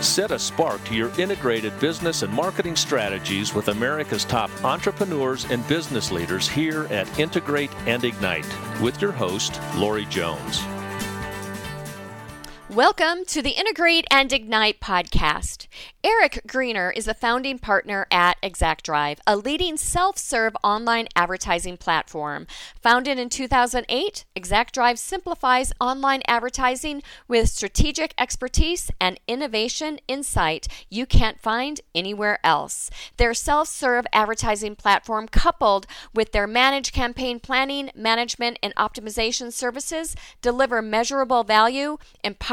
Set a spark to your integrated business and marketing strategies with America's top entrepreneurs and business leaders here at Integrate and Ignite with your host, Lori Jones. Welcome to the Integrate and Ignite podcast. Eric Greener is a founding partner at ExactDrive, a leading self serve online advertising platform. Founded in 2008, ExactDrive simplifies online advertising with strategic expertise and innovation insight you can't find anywhere else. Their self serve advertising platform, coupled with their managed campaign planning, management, and optimization services, deliver measurable value,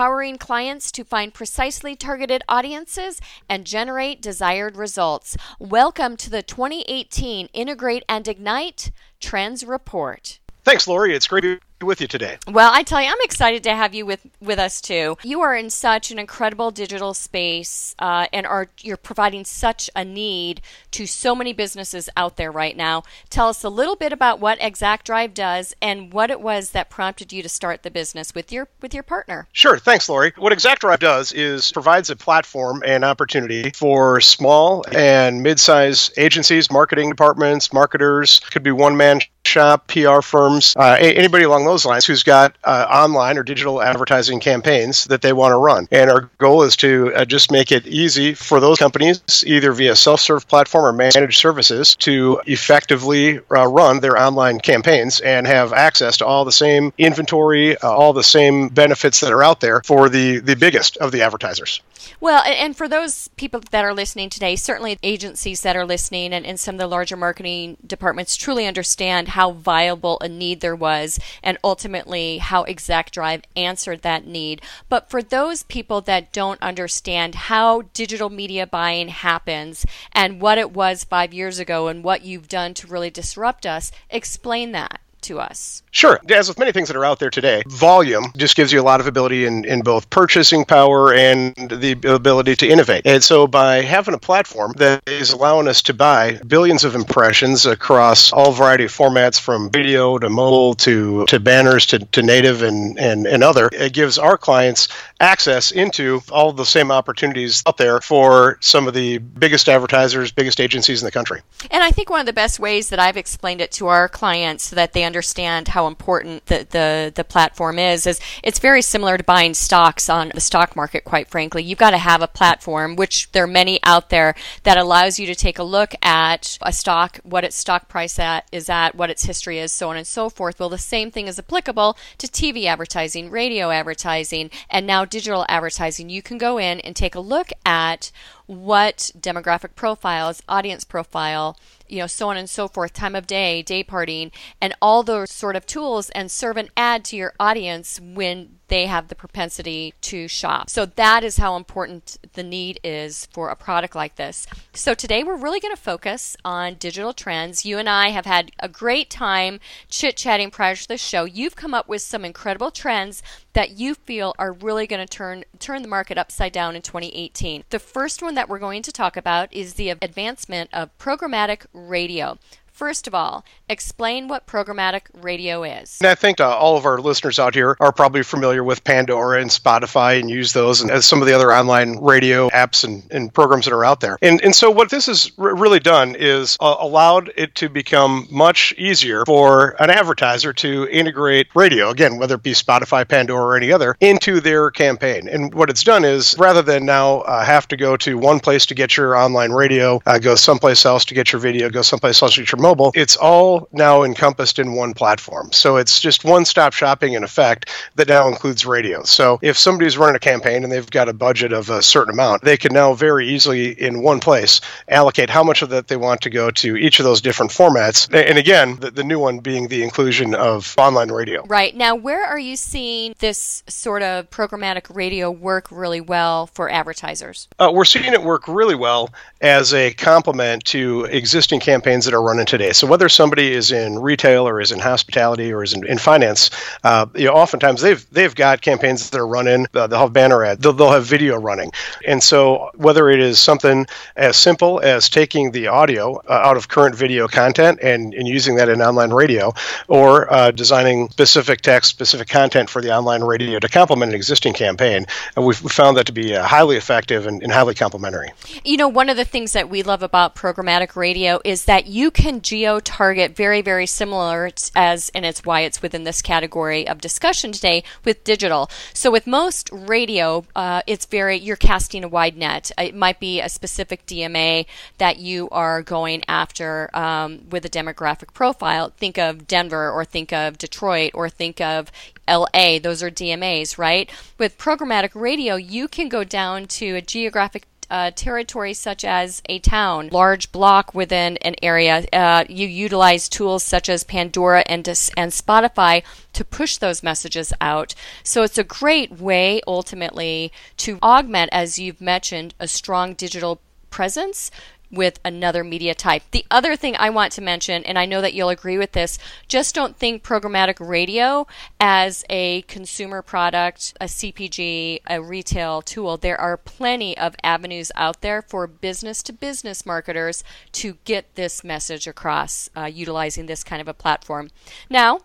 empowering clients to find precisely targeted audiences and generate desired results. Welcome to the 2018 Integrate and Ignite Trends Report. Thanks, Lori. It's great to with you today. Well, I tell you, I'm excited to have you with, with us too. You are in such an incredible digital space, uh, and are you're providing such a need to so many businesses out there right now. Tell us a little bit about what ExactDrive does and what it was that prompted you to start the business with your with your partner. Sure. Thanks, Lori. What ExactDrive does is provides a platform and opportunity for small and mid-sized agencies, marketing departments, marketers, could be one-man shop, PR firms, uh, anybody along those lines who's got uh, online or digital advertising campaigns that they want to run. And our goal is to uh, just make it easy for those companies, either via self serve platform or managed services, to effectively uh, run their online campaigns and have access to all the same inventory, uh, all the same benefits that are out there for the, the biggest of the advertisers. Well, and for those people that are listening today, certainly agencies that are listening and, and some of the larger marketing departments truly understand how viable a need there was and ultimately how ExactDrive answered that need. But for those people that don't understand how digital media buying happens and what it was five years ago and what you've done to really disrupt us, explain that to us? Sure. As with many things that are out there today, volume just gives you a lot of ability in, in both purchasing power and the ability to innovate. And so by having a platform that is allowing us to buy billions of impressions across all variety of formats from video to mobile to, to banners to, to native and, and, and other, it gives our clients access into all the same opportunities out there for some of the biggest advertisers, biggest agencies in the country. And I think one of the best ways that I've explained it to our clients so that they understand how important the, the, the platform is, is it's very similar to buying stocks on the stock market, quite frankly. You've got to have a platform, which there are many out there, that allows you to take a look at a stock, what its stock price at, is at, what its history is, so on and so forth. Well, the same thing is applicable to TV advertising, radio advertising, and now digital advertising. You can go in and take a look at what demographic profiles, audience profile, you know, so on and so forth, time of day, day parting, and all those sort of tools and serve an ad to your audience when they have the propensity to shop. So that is how important the need is for a product like this. So today we're really going to focus on digital trends. You and I have had a great time chit chatting prior to the show. You've come up with some incredible trends that you feel are really going to turn turn the market upside down in 2018. The first one that we're going to talk about is the advancement of programmatic radio. First of all, explain what programmatic radio is. And I think uh, all of our listeners out here are probably familiar with Pandora and Spotify and use those and as some of the other online radio apps and, and programs that are out there. And, and so what this has r- really done is uh, allowed it to become much easier for an advertiser to integrate radio, again, whether it be Spotify, Pandora, or any other, into their campaign. And what it's done is rather than now uh, have to go to one place to get your online radio, uh, go someplace else to get your video, go someplace else to get your mobile, it's all now encompassed in one platform. So it's just one stop shopping in effect that now includes radio. So if somebody's running a campaign and they've got a budget of a certain amount, they can now very easily in one place allocate how much of that they want to go to each of those different formats. And again, the, the new one being the inclusion of online radio. Right. Now, where are you seeing this sort of programmatic radio work really well for advertisers? Uh, we're seeing it work really well as a complement to existing campaigns that are running today today. So whether somebody is in retail or is in hospitality or is in, in finance, uh, you know, oftentimes they've they've got campaigns that are running. Uh, they'll have banner ads. They'll, they'll have video running, and so whether it is something as simple as taking the audio uh, out of current video content and, and using that in online radio, or uh, designing specific text, specific content for the online radio to complement an existing campaign, and we've found that to be uh, highly effective and, and highly complementary. You know, one of the things that we love about programmatic radio is that you can geo target very, very similar as, and it's why it's within this category of discussion today with digital. So with most radio, uh, it's very, you're casting a wide net. It might be a specific DMA that you are going after um, with a demographic profile. Think of Denver or think of Detroit or think of LA. Those are DMAs, right? With programmatic radio, you can go down to a geographic uh, territory such as a town, large block within an area. Uh, you utilize tools such as Pandora and, and Spotify to push those messages out. So it's a great way ultimately to augment, as you've mentioned, a strong digital presence with another media type. The other thing I want to mention, and I know that you'll agree with this, just don't think programmatic radio as a consumer product, a CPG, a retail tool. There are plenty of avenues out there for business to business marketers to get this message across uh, utilizing this kind of a platform. Now,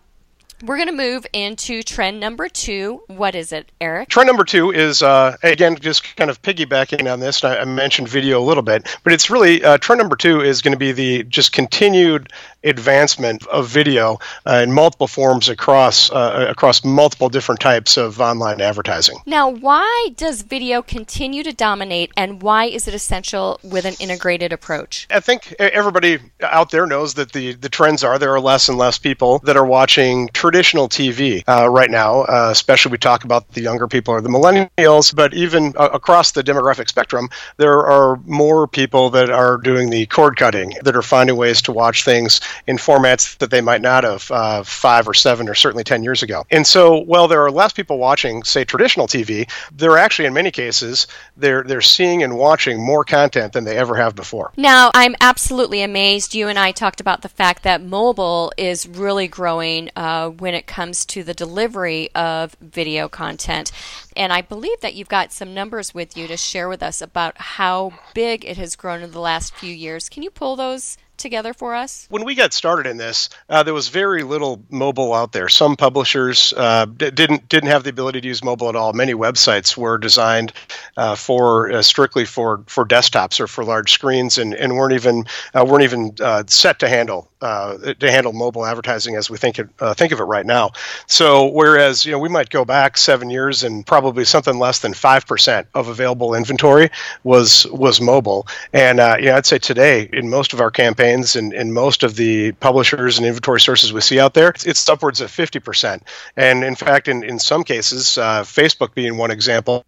we're going to move into trend number two. What is it, Eric? Trend number two is, uh, again, just kind of piggybacking on this. I, I mentioned video a little bit, but it's really uh, trend number two is going to be the just continued advancement of video uh, in multiple forms across uh, across multiple different types of online advertising. Now, why does video continue to dominate, and why is it essential with an integrated approach? I think everybody out there knows that the the trends are there are less and less people that are watching traditional TV uh, right now. Uh, especially we talk about the younger people or the millennials, but even uh, across the demographic spectrum, there are more people that are doing the cord cutting that are finding ways to watch things in formats that they might not have uh, five or seven or certainly 10 years ago. And so, while there are less people watching, say, traditional TV, they're actually, in many cases, they're, they're seeing and watching more content than they ever have before. Now, I'm absolutely amazed. You and I talked about the fact that mobile is really growing uh, when it comes to the delivery of video content. And I believe that you've got some numbers with you to share with us about how big it has grown in the last few years. Can you pull those together for us? When we got started in this, uh, there was very little mobile out there. Some publishers uh, d- didn't didn't have the ability to use mobile at all. Many websites were designed uh, for uh, strictly for for desktops or for large screens, and, and weren't even uh, weren't even uh, set to handle to handle mobile advertising as we think it, think of it right now. So whereas you know we might go back seven years and probably something less than five percent of available inventory was was mobile, and know I'd say today in most of our campaigns and, and most of the publishers and inventory sources we see out there, it's upwards of 50%. And in fact, in, in some cases, uh, Facebook being one example,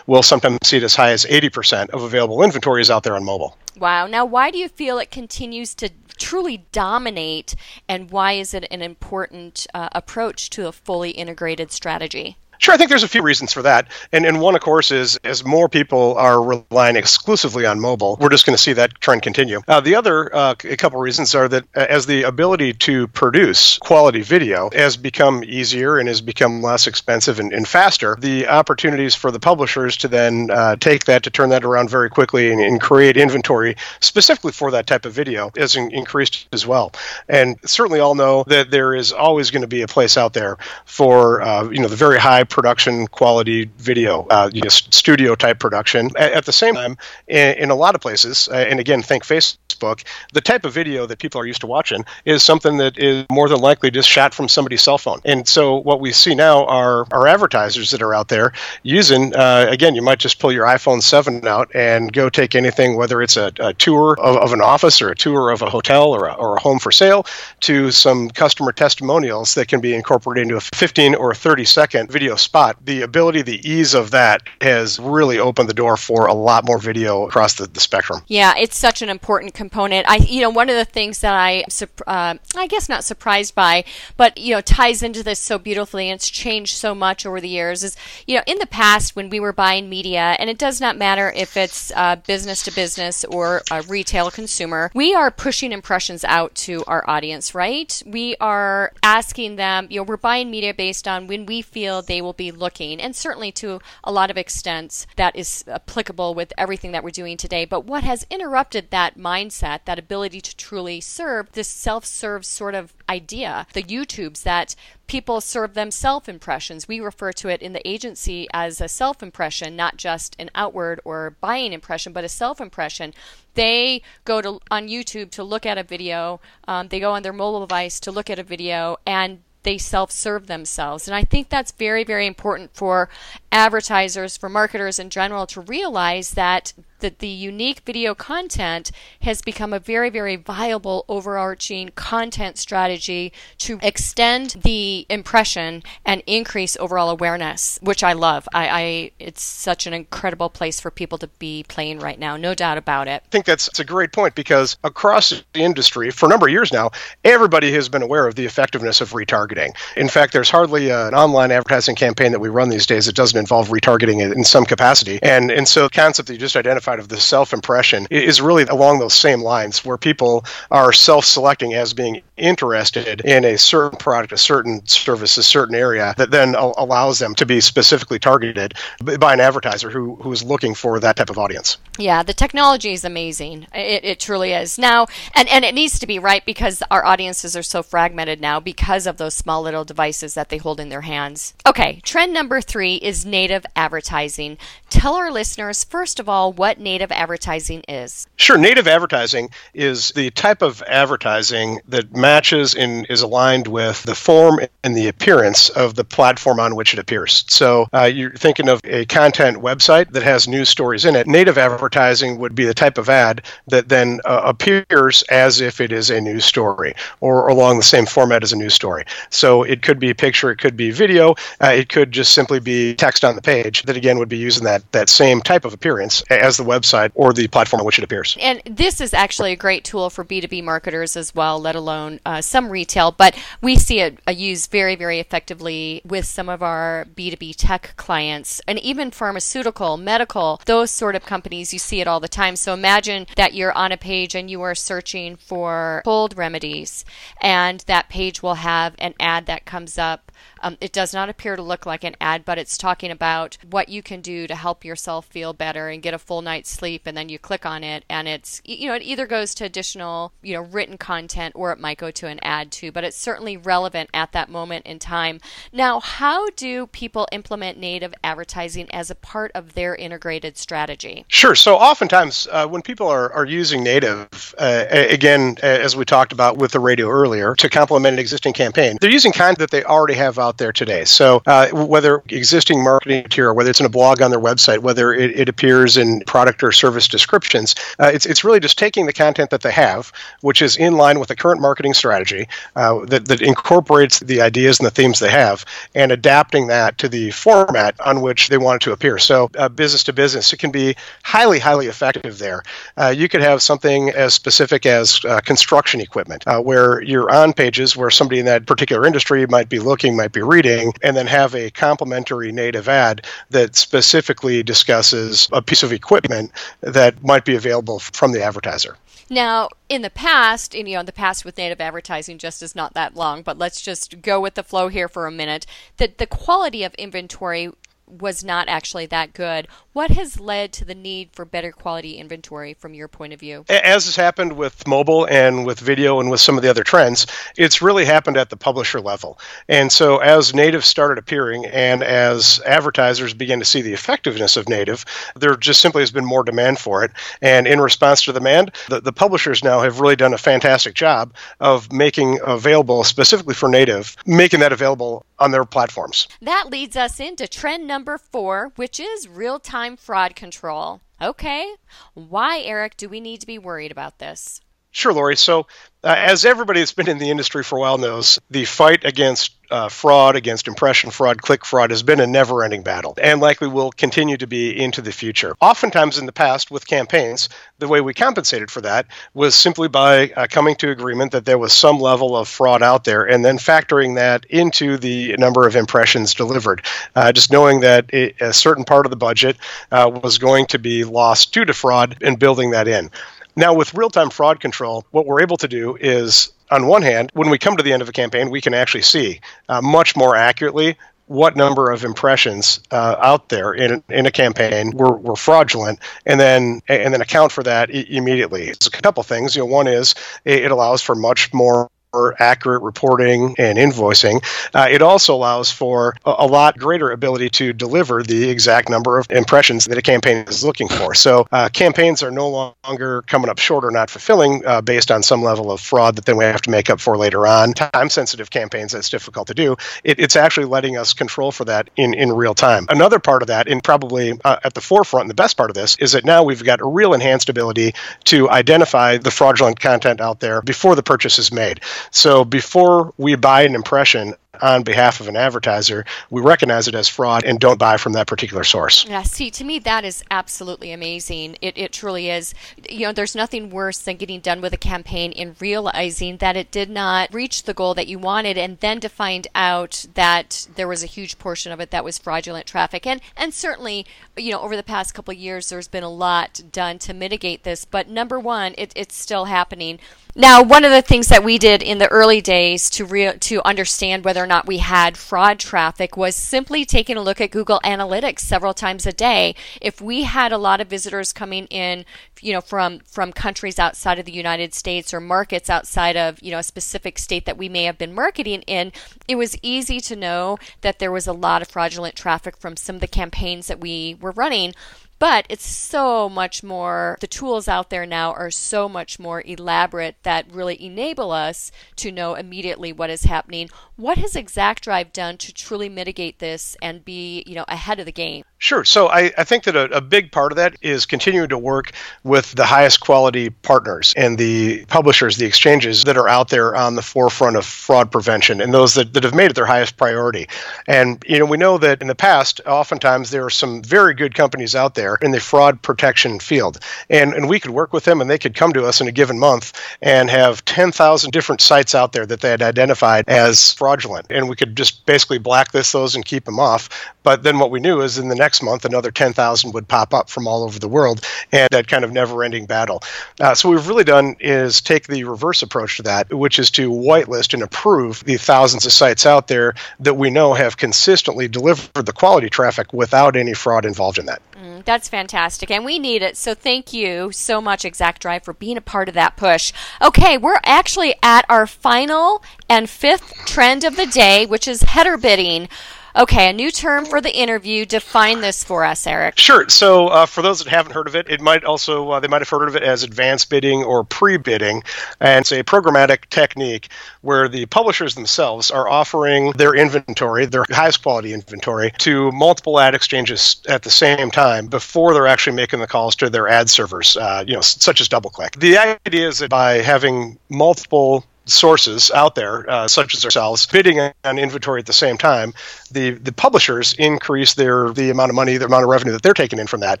will sometimes see it as high as 80% of available inventory is out there on mobile. Wow. Now, why do you feel it continues to truly dominate, and why is it an important uh, approach to a fully integrated strategy? Sure, I think there's a few reasons for that. And, and one, of course, is as more people are relying exclusively on mobile, we're just going to see that trend continue. Uh, the other uh, a couple reasons are that uh, as the ability to produce quality video has become easier and has become less expensive and, and faster, the opportunities for the publishers to then uh, take that, to turn that around very quickly and, and, create inventory specifically for that type of video has in, increased as well. And certainly all know that there is always going to be a place out there for, uh, you know, the very high production quality video, uh, you know, studio type production. At, at, the same time, in, in a lot of places, uh, and again, think Facebook, the type of video that people are used to watching is something that is more than likely just shot from somebody's cell phone. And so what we see now are, are advertisers that are out there using, uh, again, you might just pull your iPhone 7 out and go take anything, whether it's a, a tour of, of, an office or a tour of a hotel or a, or a home for sale, to some customer testimonials that can be incorporated into a 15 or 30 second spot, the ability, the ease of that has really opened the door for a lot more video across the, the spectrum. Yeah, it's such an important component. I, you know, one of the things that I, uh, I guess not surprised by, but you know, ties into this so beautifully, and it's changed so much over the years. Is you know, in the past when we were buying media, and it does not matter if it's uh, business to business or a retail consumer, we are pushing impressions out to our audience, right? We are asking them, you know, we're buying media based on when we feel they will be looking, and certainly to a lot of extents that is applicable with everything that we're doing today. But what has interrupted that mindset, that ability to truly serve, this self serve sort of idea, the YouTubes that people serve them self impressions. We refer to it in the agency as a self impression, not just an outward or buying impression, but a self impression. They go to on YouTube to look at a video. Um, they go on their mobile device to look at a video, and they self serve themselves. And I think that's very, very important for advertisers, for marketers in general, to realize that that the unique video content has become a very, very viable overarching content strategy to extend the impression and increase overall awareness, which I love. I, I it's such an incredible place for people to be playing right now, no doubt about it. I think that's, a great point because across the industry, for a number of years now, everybody has been aware of the effectiveness of retargeting. In fact, there's hardly an online advertising campaign that we run these days that doesn't involve retargeting in some capacity. And and so the concept that you just identified of the self impression is really along those same lines where people are self selecting as being interested in a certain product, a certain service, a certain area that then allows them to be specifically targeted by an advertiser who, who is looking for that type of audience. Yeah, the technology is amazing. It, it truly is. Now, and, and it needs to be right because our audiences are so fragmented now because of those small little devices that they hold in their hands. Okay, trend number three is native advertising. Tell our listeners, first of all, what native advertising is. Sure. Native advertising is the type of advertising that matches and is aligned with the form and the appearance of the platform on which it appears. So uh, you're thinking of a content website that has news stories in it. Native advertising would be the type of ad that then uh, appears as if it is a news story or along the same format as a news story. So it could be a picture, it could be video, uh, it could just simply be text on the page that again would be using that that same type of appearance as the website or the platform on which it appears. And this is actually a great tool for B2B marketers as well, let alone uh, some retail, but we see it uh, used very, very effectively with some of our B2B tech clients and even pharmaceutical, medical, those sort of companies. You see it all the time. So imagine that you're on a page and you are searching for cold remedies, and that page will have an ad that comes up um, it does not appear to look like an ad, but it's talking about what you can do to help yourself feel better and get a full night's sleep. And then you click on it, and it's you know it either goes to additional you know written content or it might go to an ad too. But it's certainly relevant at that moment in time. Now, how do people implement native advertising as a part of their integrated strategy? Sure. So oftentimes uh, when people are, are using native, uh, again as we talked about with the radio earlier, to complement an existing campaign, they're using content that they already have out there today. So uh, whether existing marketing material, whether it's in a blog on their website, whether it, it appears in product or service descriptions, uh, it's, it's really just taking the content that they have, which is in line with the current marketing strategy uh, that, that incorporates the ideas and the themes they have, and adapting that to the format on which they want it to appear. So uh, business to business, it can be highly, highly effective there. Uh, you could have something as specific as uh, construction equipment, where you're on pages where somebody in that particular industry might be looking, might be reading, and then have a complementary native ad that specifically discusses a piece of equipment that might be available from the advertiser. Now, in the past, and, you know, in the past with native advertising just is not that long, but let's just go with the flow here for a minute. That the quality of inventory was not actually that good. What has led to the need for better quality inventory from your point of view? As has happened with mobile and with video and with some of the other trends, it's really happened at the publisher level. And so as native started appearing and as advertisers began to see the effectiveness of native, there just simply has been more demand for it. And in response to demand, the, the publishers now have really done a fantastic job of making available specifically for native, making that available on their platforms. That leads us into trend number four, which is real time fraud control. Okay, why, Eric, do we need to be worried about this? Sure, Lori. So uh, as everybody that's been in the industry for a while knows, the fight against uh, fraud, against impression fraud, click fraud has been a never ending battle and likely will continue to be into the future. Oftentimes in the past, with campaigns, the way we compensated for that was simply by uh, coming to agreement that there was some level of fraud out there and then factoring that into the number of impressions delivered. Uh, just knowing that it, a certain part of the budget uh, was going to be lost due to fraud and building that in. Now, with real time fraud control, what we're able to do is, on one hand, when we come to the end of a campaign, we can actually see uh, much more accurately what number of impressions uh, out there in, in a campaign were, were fraudulent and then and then account for that I- immediately. It's a couple things. You know, one is it allows for much more accurate reporting and invoicing. Uh, it also allows for a, a, lot greater ability to deliver the exact number of impressions that a campaign is looking for. So uh, campaigns are no longer coming up short or not fulfilling uh, based on some level of fraud that then we have to make up for later on. Time sensitive campaigns, that's difficult to do. It, it's actually letting us control for that in, in real time. Another part of that, and probably uh, at the forefront and the best part of this, is that now we've got a real enhanced ability to identify the fraudulent content out there before the purchase is made. So before we buy an impression, on behalf of an advertiser, we recognize it as fraud and don't buy from that particular source. Yeah, see, to me, that is absolutely amazing. It, it truly is. You know, there's nothing worse than getting done with a campaign and realizing that it did not reach the goal that you wanted, and then to find out that there was a huge portion of it that was fraudulent traffic. And, and certainly, you know, over the past couple years, there's been a lot done to mitigate this. But number one, it, it's still happening. Now, one of the things that we did in the early days to re- to understand whether or not we had fraud traffic was simply taking a look at Google Analytics several times a day. If we had a lot of visitors coming in, you know, from from countries outside of the United States or markets outside of, you know, a specific state that we may have been marketing in, it was easy to know that there was a lot of fraudulent traffic from some of the campaigns that we were running. But it's so much more, the tools out there now are so much more elaborate that really enable us to know immediately what is happening. What has ExactDrive done to truly mitigate this and be, you know, ahead of the game? Sure. So I, I think that a, a, big part of that is continuing to work with the highest quality partners and the publishers, the exchanges that are out there on the forefront of fraud prevention and those that, that have made it their highest priority. And, you know, we know that in the past, oftentimes there are some very good companies out there in the fraud protection field. And, and we could work with them and they could come to us in a given month and have 10,000 different sites out there that they had identified as fraudulent. And we could just basically blacklist those and keep them off. But then what we knew is in the next month, another 10,000 would pop up from all over the world, and that kind of never ending battle. Uh, so, what we've really done is take the reverse approach to that, which is to whitelist and approve the thousands of sites out there that we know have consistently delivered the quality traffic without any fraud involved in that. Mm, that's fantastic, and we need it. So, thank you so much, ExactDrive, for being a part of that push. Okay, we're actually at our final and fifth trend of the day, which is header bidding. Okay, a new term for the interview. Define this for us, Eric. Sure. So, uh, for those that haven't heard of it, it might also uh, they might have heard of it as advanced bidding or pre-bidding, and it's a programmatic technique where the publishers themselves are offering their inventory, their highest quality inventory, to multiple ad exchanges at the same time before they're actually making the calls to their ad servers, uh, you know, such as DoubleClick. The idea is that by having multiple sources out there, uh, such as ourselves, bidding on inventory at the same time, the the publishers increase their the amount of money, the amount of revenue that they're taking in from that,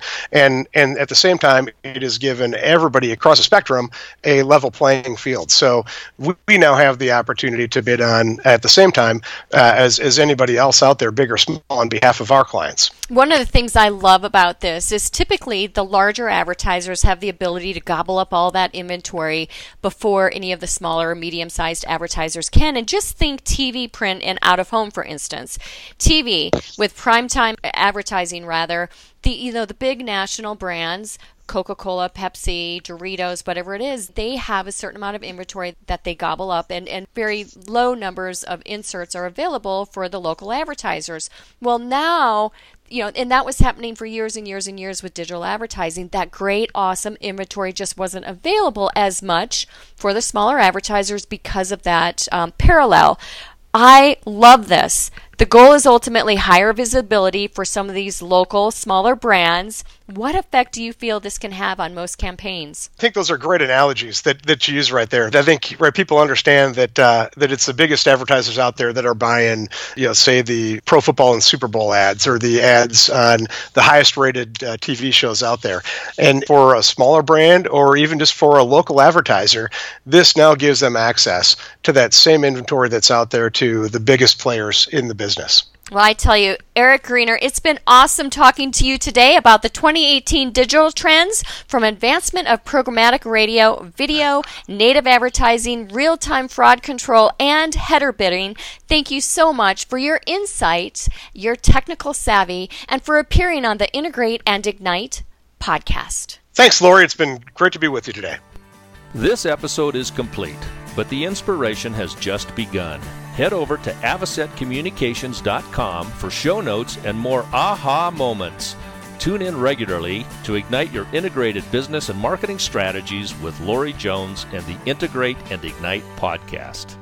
and and at the same time, it has given everybody across the spectrum a level playing field. So we, we now have the opportunity to bid on at the same time uh, as as anybody else out there, big or small, on behalf of our clients. One of the things I love about this is typically the larger advertisers have the ability to gobble up all that inventory before any of the smaller or medium sized advertisers can. And just think TV, print, and out of home, for instance. TV with primetime advertising, rather, the you know the big national brands Coca Cola, Pepsi, Doritos, whatever it is, they have a certain amount of inventory that they gobble up, and, and very low numbers of inserts are available for the local advertisers. Well, now you know, and that was happening for years and years and years with digital advertising. That great, awesome inventory just wasn't available as much for the smaller advertisers because of that um, parallel. I love this. The goal is ultimately higher visibility for some of these local, smaller brands. What effect do you feel this can have on most campaigns? I think those are great analogies that, that you use right there. I think right people understand that uh, that it's the biggest advertisers out there that are buying, you know, say the Pro Football and Super Bowl ads or the ads on the highest rated uh, TV shows out there. And for a smaller brand or even just for a local advertiser, this now gives them access to that same inventory that's out there to the biggest players in the business. Well, I tell you, Eric Greener, it's been awesome talking to you today about the 2018 digital trends from advancement of programmatic radio, video, native advertising, real time fraud control, and header bidding. Thank you so much for your insight, your technical savvy, and for appearing on the Integrate and Ignite podcast. Thanks, Lori. It's been great to be with you today. This episode is complete, but the inspiration has just begun. Head over to avocetcommunications.com for show notes and more aha moments. Tune in regularly to ignite your integrated business and marketing strategies with Lori Jones and the Integrate and Ignite podcast.